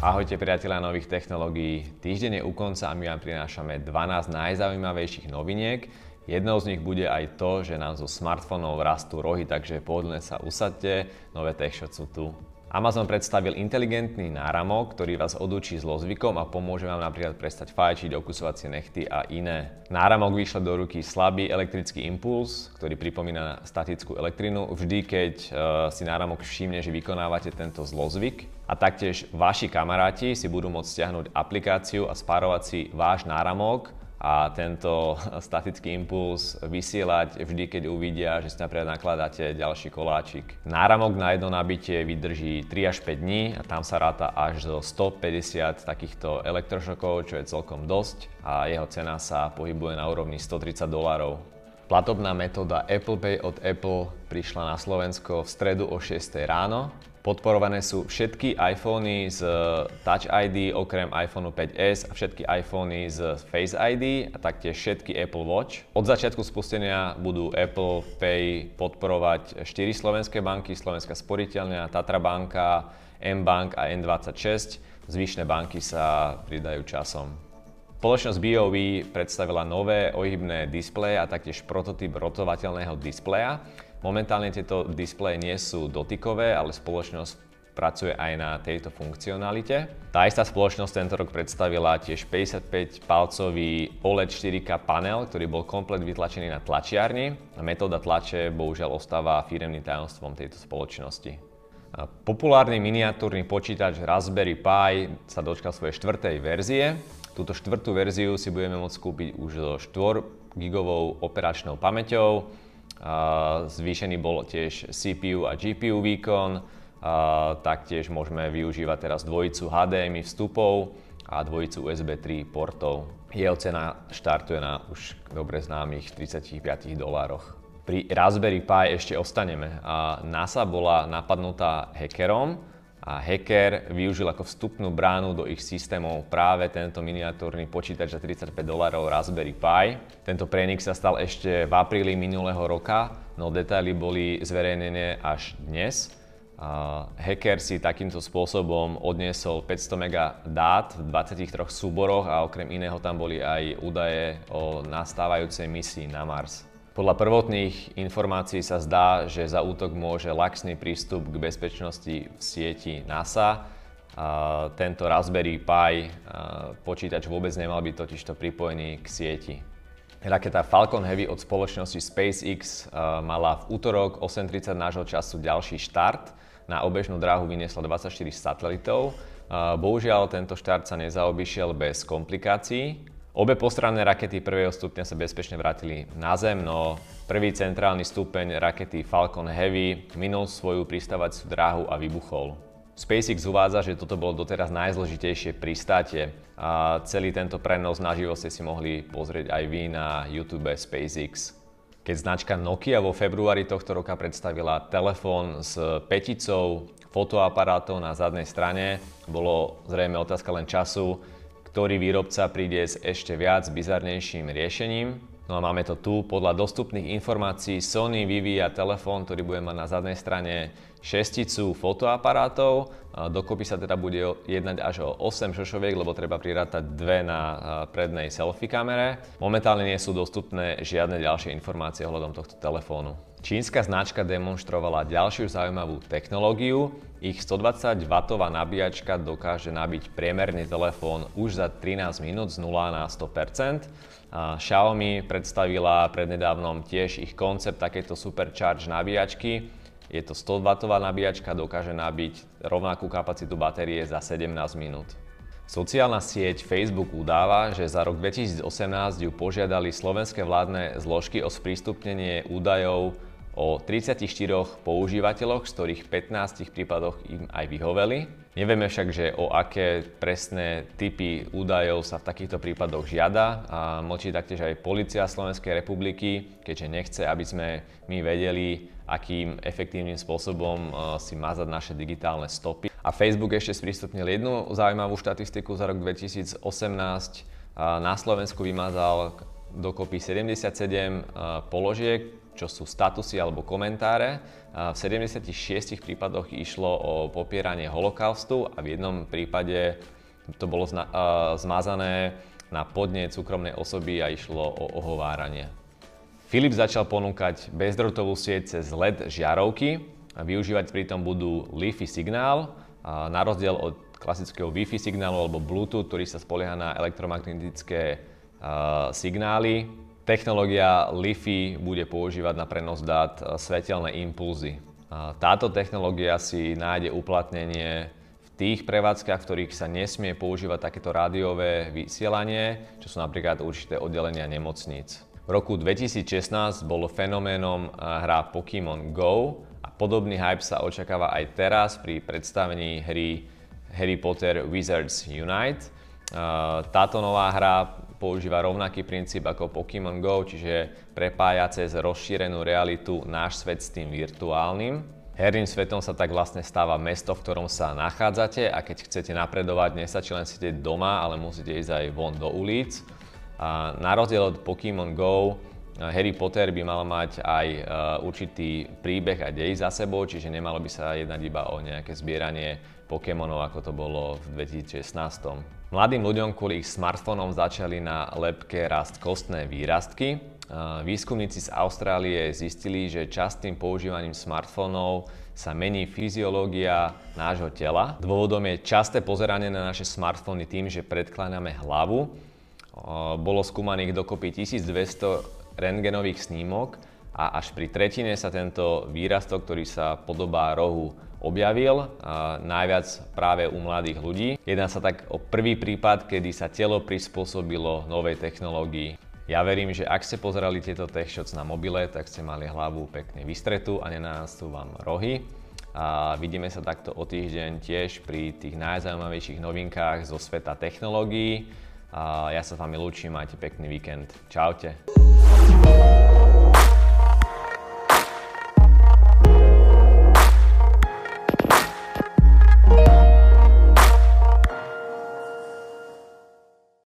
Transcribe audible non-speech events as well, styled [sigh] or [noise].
Ahojte priatelia nových technológií. Týždeň je u konca a my vám prinášame 12 najzaujímavejších noviniek. Jednou z nich bude aj to, že nám zo smartfónov rastú rohy, takže pohodlne sa usadte, nové TechShot sú tu. Amazon predstavil inteligentný náramok, ktorý vás odučí zlozvykom a pomôže vám napríklad prestať fajčiť, okusovať si nechty a iné. Náramok vyšle do ruky slabý elektrický impuls, ktorý pripomína statickú elektrinu, vždy keď uh, si náramok všimne, že vykonávate tento zlozvyk. A taktiež vaši kamaráti si budú môcť stiahnuť aplikáciu a spárovať si váš náramok a tento [laughs] statický impuls vysielať vždy, keď uvidia, že si napríklad nakladáte ďalší koláčik. Náramok na jedno nabitie vydrží 3 až 5 dní a tam sa ráta až zo 150 takýchto elektrošokov, čo je celkom dosť a jeho cena sa pohybuje na úrovni 130 dolárov. Platobná metóda Apple Pay od Apple prišla na Slovensko v stredu o 6 ráno Podporované sú všetky iPhony z Touch ID okrem iPhone 5s a všetky iPhony z Face ID a taktiež všetky Apple Watch. Od začiatku spustenia budú Apple Pay podporovať 4 slovenské banky, Slovenská sporiteľňa, Tatra banka, M-Bank a N26. Zvyšné banky sa pridajú časom. Spoločnosť BOV predstavila nové ohybné displeje a taktiež prototyp rotovateľného displeja. Momentálne tieto displeje nie sú dotykové, ale spoločnosť pracuje aj na tejto funkcionalite. Tá istá spoločnosť tento rok predstavila tiež 55-palcový OLED 4K panel, ktorý bol komplet vytlačený na tlačiarni. Metóda tlače bohužiaľ ostáva firemným tajomstvom tejto spoločnosti. Populárny miniatúrny počítač Raspberry Pi sa dočkal svojej štvrtej verzie. Túto štvrtú verziu si budeme môcť kúpiť už so 4 gigovou operačnou pamäťou, Zvýšený bol tiež CPU a GPU výkon, taktiež môžeme využívať teraz dvojicu HDMI vstupov a dvojicu USB 3 portov. Jeho cena štartuje na už dobre známych 35 dolároch. Pri Raspberry Pi ešte ostaneme. NASA bola napadnutá hackerom, a hacker využil ako vstupnú bránu do ich systémov práve tento miniatúrny počítač za 35 dolárov Raspberry Pi. Tento prenik sa stal ešte v apríli minulého roka, no detaily boli zverejnené až dnes. Uh, hacker si takýmto spôsobom odniesol 500 MB dát v 23 súboroch a okrem iného tam boli aj údaje o nastávajúcej misii na Mars. Podľa prvotných informácií sa zdá, že za útok môže laxný prístup k bezpečnosti v sieti NASA. Tento Raspberry Pi počítač vôbec nemal byť totižto pripojený k sieti. Raketa Falcon Heavy od spoločnosti SpaceX mala v útorok 8.30 nášho času ďalší štart. Na obežnú dráhu vyniesla 24 satelitov. Bohužiaľ, tento štart sa nezaobišiel bez komplikácií. Obe postranné rakety prvého stupňa sa bezpečne vrátili na Zem, no prvý centrálny stupeň rakety Falcon Heavy minul svoju pristávaciu dráhu a vybuchol. SpaceX uvádza, že toto bolo doteraz najzložitejšie pristátie a celý tento prenos naživo ste si mohli pozrieť aj vy na YouTube SpaceX. Keď značka Nokia vo februári tohto roka predstavila telefón s peticou fotoaparátov na zadnej strane, bolo zrejme otázka len času, ktorý výrobca príde s ešte viac bizarnejším riešením. No a máme to tu. Podľa dostupných informácií Sony vyvíja telefón, ktorý bude mať na zadnej strane šesticu fotoaparátov. Dokopy sa teda bude jednať až o 8 šošoviek, lebo treba prirátať dve na prednej selfie kamere. Momentálne nie sú dostupné žiadne ďalšie informácie ohľadom tohto telefónu. Čínska značka demonstrovala ďalšiu zaujímavú technológiu. Ich 120W nabíjačka dokáže nabiť priemerný telefón už za 13 minút z 0 na 100%. A Xiaomi predstavila prednedávnom tiež ich koncept takéto supercharge nabíjačky. Je to 100W nabíjačka, dokáže nabiť rovnakú kapacitu batérie za 17 minút. Sociálna sieť Facebook udáva, že za rok 2018 ju požiadali slovenské vládne zložky o sprístupnenie údajov o 34 používateľoch, z ktorých 15 prípadoch im aj vyhoveli. Nevieme však, že o aké presné typy údajov sa v takýchto prípadoch žiada a močí taktiež aj Polícia Slovenskej republiky, keďže nechce, aby sme my vedeli, akým efektívnym spôsobom e, si mazať naše digitálne stopy. A Facebook ešte sprístupnil jednu zaujímavú štatistiku za rok 2018. Na Slovensku vymazal dokopy 77 položiek, čo sú statusy alebo komentáre. V 76 prípadoch išlo o popieranie holokaustu a v jednom prípade to bolo zmazané na podnet súkromnej osoby a išlo o ohováranie. Filip začal ponúkať bezdrotovú sieť cez LED žiarovky a využívať pritom budú Li-Fi signál, na rozdiel od klasického Wi-Fi signálu alebo Bluetooth, ktorý sa spolieha na elektromagnetické signály. Technológia Li-Fi bude používať na prenos dát svetelné impulzy. Táto technológia si nájde uplatnenie v tých prevádzkach, v ktorých sa nesmie používať takéto rádiové vysielanie, čo sú napríklad určité oddelenia nemocníc. Roku 2016 bol fenoménom e, hra Pokémon Go a podobný hype sa očakáva aj teraz pri predstavení hry Harry Potter Wizards Unite. Táto nová hra používa rovnaký princíp ako Pokémon Go, čiže prepája cez rozšírenú realitu náš svet s tým virtuálnym. Herným svetom sa tak vlastne stáva mesto, v ktorom sa nachádzate a keď chcete napredovať, nestačí len sedieť doma, ale musíte ísť aj von do ulic. A na rozdiel od Pokémon Go, Harry Potter by mal mať aj e, určitý príbeh a dej za sebou, čiže nemalo by sa jednať iba o nejaké zbieranie Pokémonov, ako to bolo v 2016. Mladým ľuďom kvôli ich smartfónom začali na lepke rásť kostné výrastky. Výskumníci z Austrálie zistili, že častým používaním smartfónov sa mení fyziológia nášho tela. Dôvodom je časté pozeranie na naše smartfóny tým, že predkláňame hlavu. Bolo skúmaných dokopy 1200 rentgenových snímok a až pri tretine sa tento výrastok, ktorý sa podobá rohu objavil, najviac práve u mladých ľudí. Jedná sa tak o prvý prípad, kedy sa telo prispôsobilo novej technológii. Ja verím, že ak ste pozerali tieto tech shots na mobile, tak ste mali hlavu pekne vystretú a nenárastú vám rohy. A vidíme sa takto o týždeň tiež pri tých najzaujímavejších novinkách zo sveta technológií. A ja sa s vami lúčim, majte pekný víkend. Čaute.